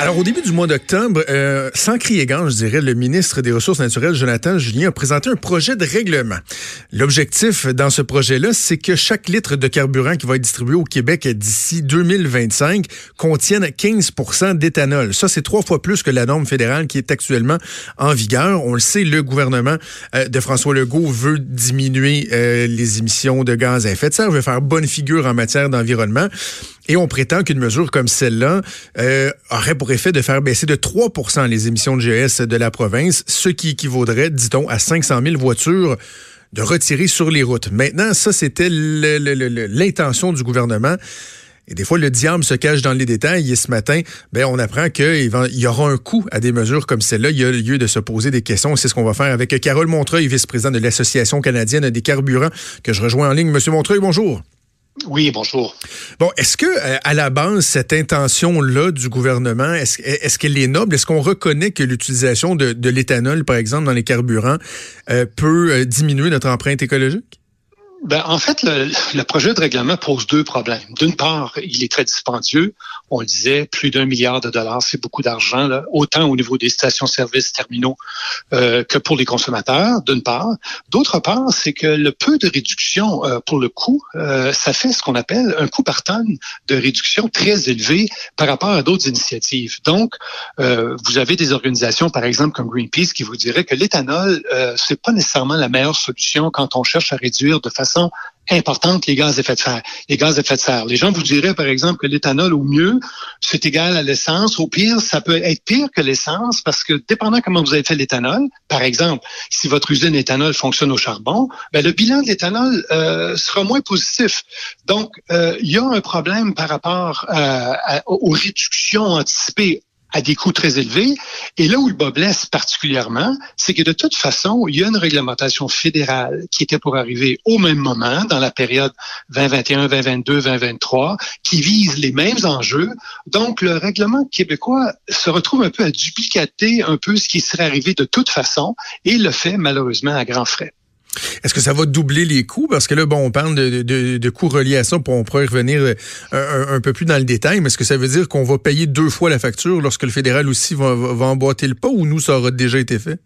Alors, au début du mois d'octobre, euh, sans crier gant, je dirais, le ministre des Ressources naturelles, Jonathan Julien, a présenté un projet de règlement. L'objectif dans ce projet-là, c'est que chaque litre de carburant qui va être distribué au Québec d'ici 2025 contienne 15% d'éthanol. Ça, c'est trois fois plus que la norme fédérale qui est actuellement en vigueur. On le sait, le gouvernement euh, de François Legault veut diminuer euh, les émissions de gaz à effet de serre, veut faire bonne figure en matière d'environnement. Et on prétend qu'une mesure comme celle-là euh, aurait pour effet de faire baisser de 3% les émissions de GS de la province, ce qui équivaudrait, dit-on, à 500 000 voitures de retirer sur les routes. Maintenant, ça, c'était l'intention du gouvernement. Et des fois, le diable se cache dans les détails. Et ce matin, ben, on apprend qu'il y aura un coût à des mesures comme celle-là. Il y a lieu de se poser des questions. C'est ce qu'on va faire avec Carole Montreuil, vice-présidente de l'Association canadienne des carburants, que je rejoins en ligne. Monsieur Montreuil, bonjour. Oui, bonjour. Bon, est-ce que euh, à la base cette intention-là du gouvernement, est-ce qu'elle est noble? Est-ce qu'on reconnaît que l'utilisation de, l'éthanol, par exemple, dans les carburants, euh, peut euh, diminuer notre empreinte écologique? Ben, en fait, le, projet de règlement pose deux problèmes. D'une part, il est très dispendieux. On le disait, plus d'un milliard de dollars, c'est beaucoup d'argent, autant au niveau des stations-service terminaux euh, que pour les consommateurs, d'une part. D'autre part, c'est que le peu de réduction euh, pour le coût, euh, ça fait ce qu'on appelle un coût par tonne de réduction très élevé par rapport à d'autres initiatives. Donc, vous avez des organisations, par exemple, comme Greenpeace, qui vous diraient que l'éthanol, c'est pas nécessairement la meilleure solution quand on cherche à réduire de façon importante les gaz à effet de serre. Les gaz à effet de serre. Les gens vous diraient, par exemple, que l'éthanol, au mieux, c'est égal à l'essence. Au pire, ça peut être pire que l'essence parce que, dépendant comment vous avez fait l'éthanol, par exemple, si votre usine éthanol fonctionne au charbon, ben, le bilan de l'éthanol euh, sera moins positif. Donc, euh, il y a un problème par rapport euh, aux réductions anticipées à des coûts très élevés. Et là où le bas blesse particulièrement, c'est que de toute façon, il y a une réglementation fédérale qui était pour arriver au même moment, dans la période 2021, 2022, 2023, qui vise les mêmes enjeux. Donc, le règlement québécois se retrouve un peu à duplicater un peu ce qui serait arrivé de toute façon et le fait malheureusement à grands frais. Est-ce que ça va doubler les coûts? Parce que là, bon, on parle de, coûts reliés à ça, on pourrait revenir euh, un, peu plus dans le détail, mais est-ce que ça veut dire qu'on va payer deux fois la facture lorsque le fédéral aussi va, va emboîter le pas ou nous, ça aura déjà été fait?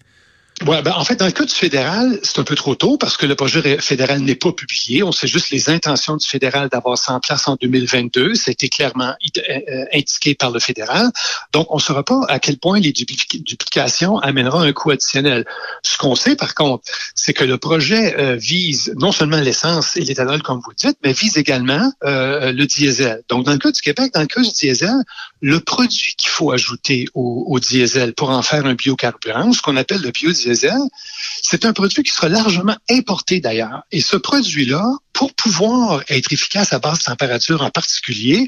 Ouais, ben, en fait, dans le cas du fédéral, c'est un peu trop tôt parce que le projet fédéral n'est pas publié. On sait juste les intentions du fédéral d'avoir ça en place en 2022. C'était clairement euh, euh, indiqué par le fédéral. Donc, on ne saura pas à quel point les duplications amèneront un coût additionnel. Ce qu'on sait, par contre, c'est que le projet euh, vise non seulement l'essence et l'éthanol, comme vous le dites, mais vise également le diesel. Donc, dans le cas du Québec, dans le cas du diesel, le produit qu'il faut ajouter au diesel pour en faire un biocarburant, ce qu'on appelle le biodiesel, c'est un produit qui sera largement importé d'ailleurs. Et ce produit-là, pour pouvoir être efficace à basse température en particulier,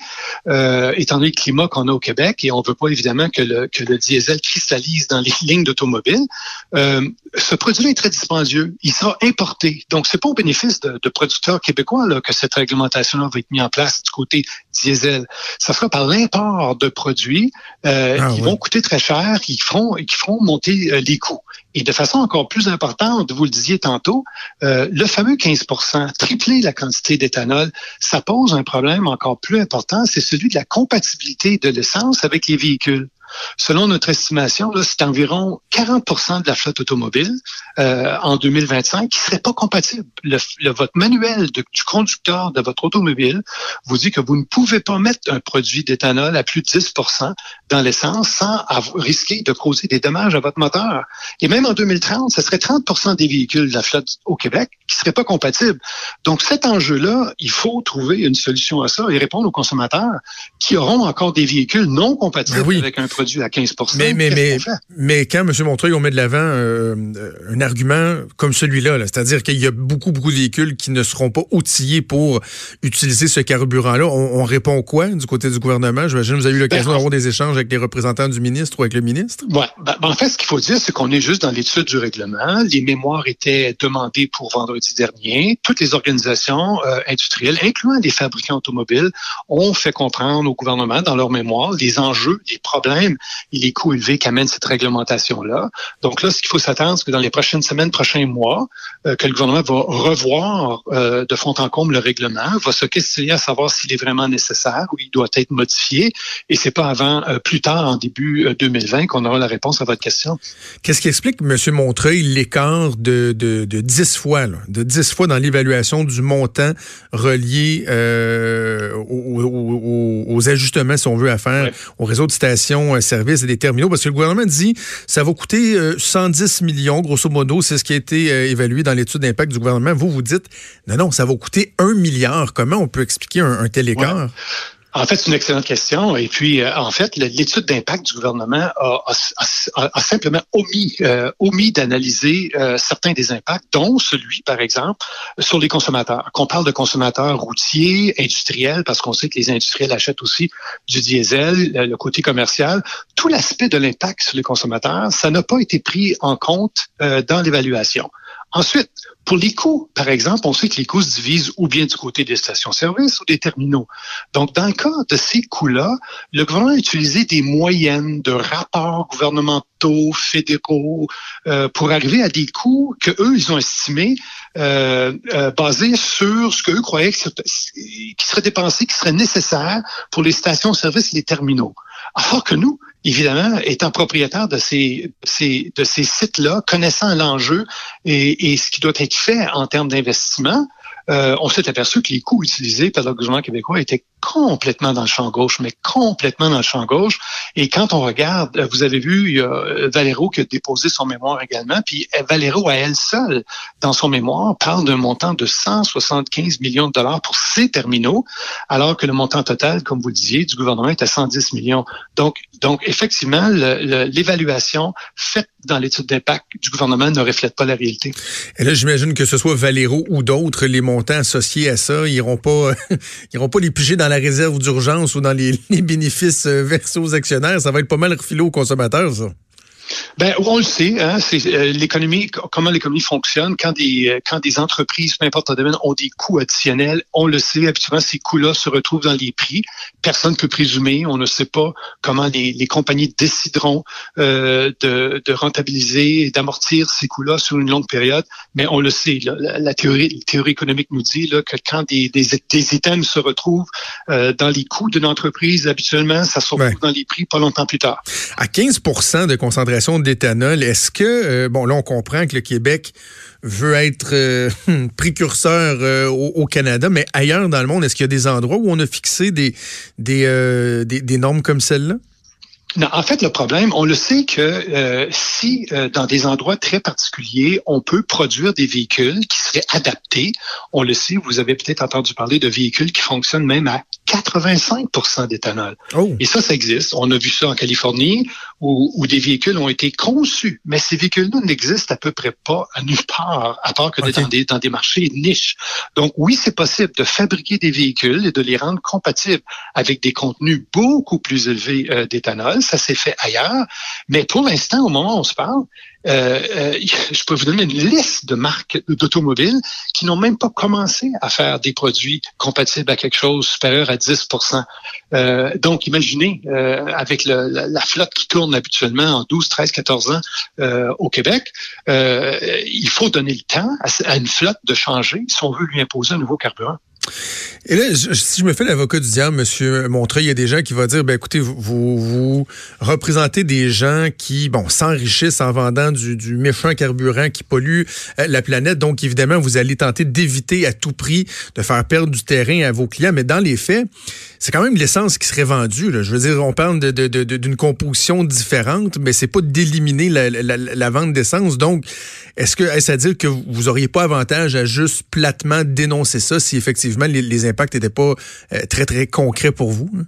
euh, étant donné le climat qu'on a au Québec, et on ne veut pas évidemment que le, que le diesel cristallise dans les lignes d'automobile, euh, ce produit est très dispendieux. Il sera importé. Donc, c'est pas au bénéfice de, de producteurs québécois là, que cette réglementation-là va être mise en place du côté diesel. Ça sera par l'import de produits euh, ah qui vont coûter très cher, qui feront, qui feront monter euh, les coûts. Et de façon encore plus importante, vous le disiez tantôt, euh, le fameux 15% tripler la quantité d'éthanol, ça pose un problème encore plus important, c'est celui de la compatibilité de l'essence avec les véhicules. Selon notre estimation, c'est environ 40 de la flotte automobile euh, en 2025 qui serait pas compatible. Le, votre manuel du conducteur de votre automobile vous dit que vous ne pouvez pas mettre un produit d'éthanol à plus de 10% dans l'essence sans risquer de causer des dommages à votre moteur. Et même en 2030, ce serait 30% des véhicules de la flotte au Québec qui seraient pas compatibles. Donc cet enjeu-là, il faut trouver une solution à ça et répondre aux consommateurs qui auront encore des véhicules non compatibles ben avec un produit à 15 Mais, mais, mais, mais quand, M. Montreuil, on met de l'avant euh, un argument comme celui-là, -là, c'est à dire qu'il y a beaucoup, beaucoup de véhicules qui ne seront pas outillés pour utiliser ce carburant-là, on, répond quoi du côté du gouvernement? J'imagine que vous avez eu l'occasion ben, d'avoir des échanges avec les représentants du ministre ou avec le ministre? Ouais. Ben, ben, en fait, ce qu'il faut dire, c'est qu'on est juste dans l'étude du règlement. Les mémoires étaient demandées pour vendredi dernier. Toutes les organisations euh, industrielles, incluant les fabricants automobiles, ont fait comprendre au gouvernement dans leur mémoire les enjeux, les problèmes les coûts élevés qu'amène cette réglementation-là. Donc là, ce qu'il faut s'attendre, c'est que dans les prochaines semaines, prochains mois, euh, que le gouvernement va revoir euh, de fond en comble le règlement, va se questionner à savoir s'il est vraiment nécessaire ou il doit être modifié. Et c'est pas avant euh, plus tard, en début 2020, qu'on aura la réponse à votre question. Qu'est-ce qui explique, M. Montreuil, l'écart de, de, de 10 fois, là, de 10 fois dans l'évaluation du montant relié aux, aux, ajustements, si on veut, à faire au réseau de stations, services et des terminaux? Parce que le gouvernement dit ça va coûter 110 millions, grosso modo, c'est ce qui a été évalué dans l'étude d'impact du gouvernement. Vous, vous dites, non, non, ça va coûter un milliard. Comment on peut expliquer un, tel écart? En fait, c'est une excellente question. Et puis, euh, en fait, l'étude d'impact du gouvernement a, simplement omis, euh, omis d'analyser euh, certains des impacts, dont celui, par exemple, sur les consommateurs. Qu'on parle de consommateurs routiers, industriels, parce qu'on sait que les industriels achètent aussi du diesel, le côté commercial. Tout l'aspect de l'impact sur les consommateurs, ça n'a pas été pris en compte dans l'évaluation. Ensuite, pour les coûts, par exemple, on sait que les coûts se divisent ou bien du côté des stations-service ou des terminaux. Donc, dans le cas de ces coûts-là, le gouvernement a utilisé des moyennes de rapports gouvernementaux, fédéraux, euh, pour arriver à des coûts que eux ils ont estimés euh, euh, basés sur ce qu'eux croyaient qui serait dépensé, qui serait nécessaire pour les stations-service et les terminaux. Alors que nous, évidemment, étant propriétaire de ces, ces de ces sites-là, connaissant l'enjeu et, et, ce qui doit être fait en termes d'investissement, euh, on s'est aperçu que les coûts utilisés par le gouvernement québécois étaient complètement dans le champ gauche, mais complètement dans le champ gauche. Et quand on regarde, euh, vous avez vu, il y a euh, Valero qui a déposé son mémoire également, puis Valero à elle seule, dans son mémoire, parle d'un montant de 175 millions de dollars pour ses terminaux, alors que le montant total, comme vous le disiez, du gouvernement est à 110 millions. Donc, donc effectivement, l'évaluation faite dans l'étude d'impact du gouvernement ne reflète pas la réalité. Et là, j'imagine que ce soit Valero ou d'autres, les montants associés à ça, ils n'iront pas, iront pas les piger dans la réserve d'urgence ou dans les, bénéfices euh, versés aux actionnaires. Ça va être pas mal refilé aux consommateurs, ça. Ben, on le sait, hein, c'est euh, l'économie, comment l'économie fonctionne. Quand des euh, quand des entreprises, peu importe le domaine, ont des coûts additionnels, on le sait. Habituellement, ces coûts-là se retrouvent dans les prix. Personne ne peut présumer. On ne sait pas comment les, les compagnies décideront euh, de, de rentabiliser et d'amortir ces coûts-là sur une longue période. Mais on le sait. la, théorie, la théorie économique nous dit là, que quand des, des, des items se retrouvent euh, dans les coûts d'une entreprise, habituellement, ça se retrouve dans les prix pas longtemps plus tard. À 15 de concentration d'éthanol. Est-ce que, euh, bon, là, on comprend que le Québec veut être euh, précurseur euh, au, Canada, mais ailleurs dans le monde, est-ce qu'il y a des endroits où on a fixé des, des, des normes comme celle-là? Non, en fait, le problème, on le sait que euh, si euh, dans des endroits très particuliers, on peut produire des véhicules qui seraient adaptés, on le sait, vous avez peut-être entendu parler de véhicules qui fonctionnent même à 85% d'éthanol. Oh. Et ça, ça existe. On a vu ça en Californie, où, où des véhicules ont été conçus, mais ces véhicules-là n'existent à peu près pas à nulle part, à part que dans des, dans des marchés niches. Donc oui, c'est possible de fabriquer des véhicules et de les rendre compatibles avec des contenus beaucoup plus élevés euh, d'éthanol ça s'est fait ailleurs. Mais pour l'instant, au moment où on se parle, euh, euh, je peux vous donner une liste de marques d'automobiles qui n'ont même pas commencé à faire des produits compatibles à quelque chose supérieur à 10% euh, Donc, imaginez, avec la, flotte qui tourne habituellement en 12, 13, 14 ans au Québec, il faut donner le temps à une flotte de changer si on veut lui imposer un nouveau carburant. Et là, si je me fais l'avocat du diable, Monsieur Montreuil, il y a des gens qui vont dire, ben écoutez, vous, représentez des gens qui, bon, s'enrichissent en vendant du, méchant carburant qui pollue euh, la planète. Donc, évidemment, vous allez tenter d'éviter à tout prix de faire perdre du terrain à vos clients. Mais dans les faits, c'est quand même l'essence qui serait vendue. Je veux dire, on parle d'une composition différente, mais c'est pas d'éliminer la, vente d'essence. Donc, est-ce que est-ce à dire que vous auriez pas avantage à juste platement dénoncer ça si effectivement les, impacts n'étaient pas euh, très, très concrets pour vous? Hein?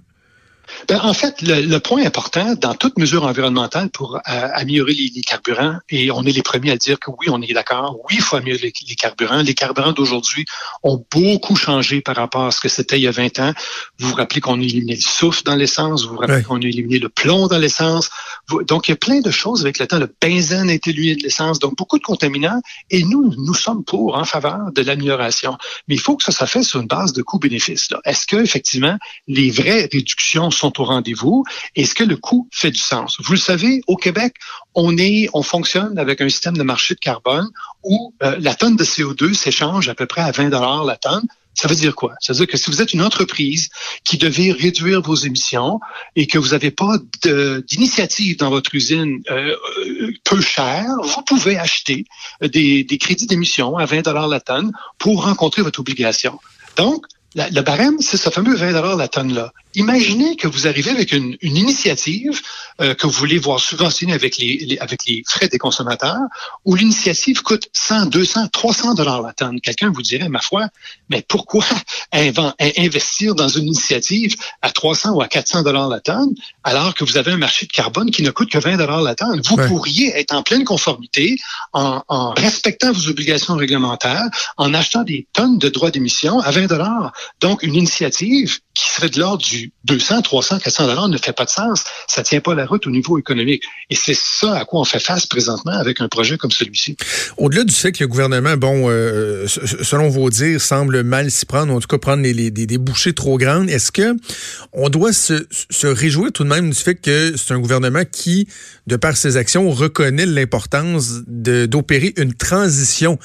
Ben, en fait, le, point important dans toute mesure environnementale pour euh, améliorer les, carburants, et on est les premiers à dire que oui, on est d'accord, oui, il faut améliorer les, carburants. Les carburants d'aujourd'hui ont beaucoup changé par rapport à ce que c'était il y a 20 ans. Vous vous rappelez qu'on a éliminé le soufre dans l'essence, vous vous rappelez qu'on a éliminé le plomb dans l'essence. Donc, il y a plein de choses avec le temps. Le benzène a été éliminé de l'essence, donc beaucoup de contaminants, et nous, nous sommes pour, en faveur de l'amélioration. Mais il faut que ça soit fait sur une base de coût-bénéfice. Est-ce que effectivement les vraies réductions sont au rendez-vous? Est-ce que le coût fait du sens? Vous le savez, au Québec, on est, on fonctionne avec un système de marché de carbone où euh, la tonne de CO2 s'échange à peu près à 20 dollars la tonne. Ça veut dire quoi? Ça veut dire que si vous êtes une entreprise qui devait réduire vos émissions et que vous n'avez pas d'initiative dans votre usine euh, euh, peu chère, vous pouvez acheter des, des crédits d'émission à 20 dollars la tonne pour rencontrer votre obligation. Donc, le barème, c'est ce fameux 20 la tonne-là. Imaginez que vous arrivez avec une, initiative euh, que vous voulez voir subventionnée avec les, avec les frais des consommateurs, où l'initiative coûte 100, 200, 300 dollars la tonne. Quelqu'un vous dirait, ma foi, mais pourquoi investir dans une initiative à 300 ou à 400 dollars la tonne, alors que vous avez un marché de carbone qui ne coûte que 20 dollars la tonne? Vous pourriez être en pleine conformité en, en respectant vos obligations réglementaires, en achetant des tonnes de droits d'émission à 20 dollars. Donc, une initiative qui serait de l'ordre du 200, 300, 400 dollars ne fait pas de sens. Ça tient pas la route au niveau économique. Et c'est ça à quoi on fait face présentement avec un projet comme celui-ci. Au-delà du fait que le gouvernement, bon, euh, selon vos dires, semble mal s'y prendre, ou en tout cas prendre des, bouchées trop grandes, est-ce que on doit se, se réjouir tout de même du fait que c'est un gouvernement qui, de par ses actions, reconnaît l'importance d'opérer une transition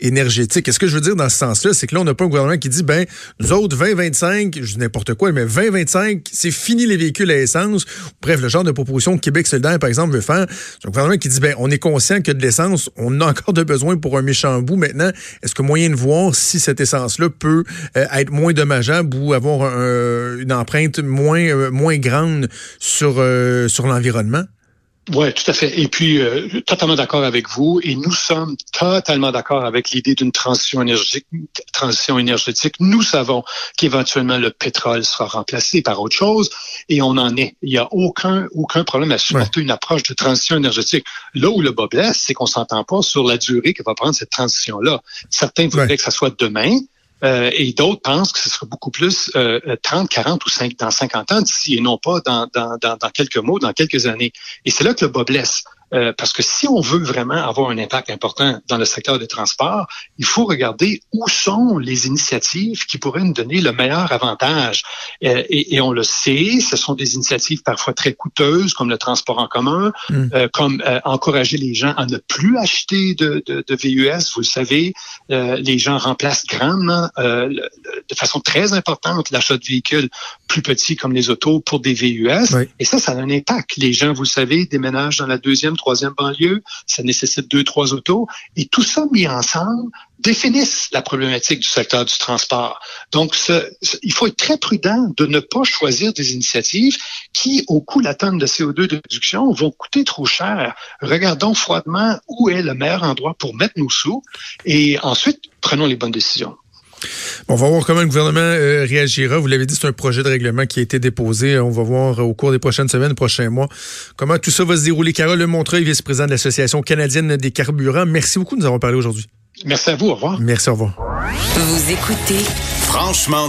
énergétique. Est-ce que je veux dire dans ce sens-là, c'est que là, on n'a pas un gouvernement qui dit, ben, nous autres, 2025, je dis n'importe quoi, mais 2025, c'est fini les véhicules à essence. Bref, le genre de proposition que Québec solidaire, par exemple, veut faire. C'est un gouvernement qui dit, ben, on est conscient que de l'essence, on a encore de besoin pour un méchant bout. Maintenant, est-ce que moyen de voir si cette essence-là peut euh, être moins dommageable ou avoir une empreinte moins, euh, moins grande sur, euh, sur l'environnement? Oui, tout à fait. Et puis, euh, totalement d'accord avec vous. Et nous sommes totalement d'accord avec l'idée d'une transition énergétique. Transition énergétique. Nous savons qu'éventuellement le pétrole sera remplacé par autre chose, et on en est. Il n'y a aucun aucun problème à supporter une approche de transition énergétique. Là où le bas blesse, c'est qu'on s'entend pas sur la durée que va prendre cette transition-là. Certains voudraient que ça soit demain. Euh, et d'autres pensent que ce sera beaucoup plus euh, 30, 40 ou 5, dans 50 ans d'ici et non pas dans, dans, dans, dans quelques mois, dans quelques années. Et c'est là que le bas blesse. Euh, parce que si on veut vraiment avoir un impact important dans le secteur des transports, il faut regarder où sont les initiatives qui pourraient nous donner le meilleur avantage. Euh, et, et, on le sait, ce sont des initiatives parfois très coûteuses, comme le transport en commun, mm. euh, comme encourager les gens à ne plus acheter de, de, de VUS. Vous le savez, les gens remplacent grandement, de façon très importante, l'achat de véhicules plus petits comme les autos pour des VUS. Et ça, ça a un impact. Les gens, vous le savez, déménagent dans la deuxième, troisième banlieue, ça nécessite deux, trois autos, et tout ça mis ensemble définissent la problématique du secteur du transport. Donc, il faut être très prudent de ne pas choisir des initiatives qui, au coût la tonne de CO2 de réduction, vont coûter trop cher. Regardons froidement où est le meilleur endroit pour mettre nos sous et ensuite prenons les bonnes décisions on va voir comment le gouvernement euh, réagira. Vous l'avez dit, c'est un projet de règlement qui a été déposé. On va voir au cours des prochaines semaines, prochains mois, comment tout ça va se dérouler. Carole Montreuil, vice-président de l'Association canadienne des carburants. Merci beaucoup de nous avoir parlé aujourd'hui. Merci à vous. Au revoir. Merci, au revoir. Vous écoutez Franchement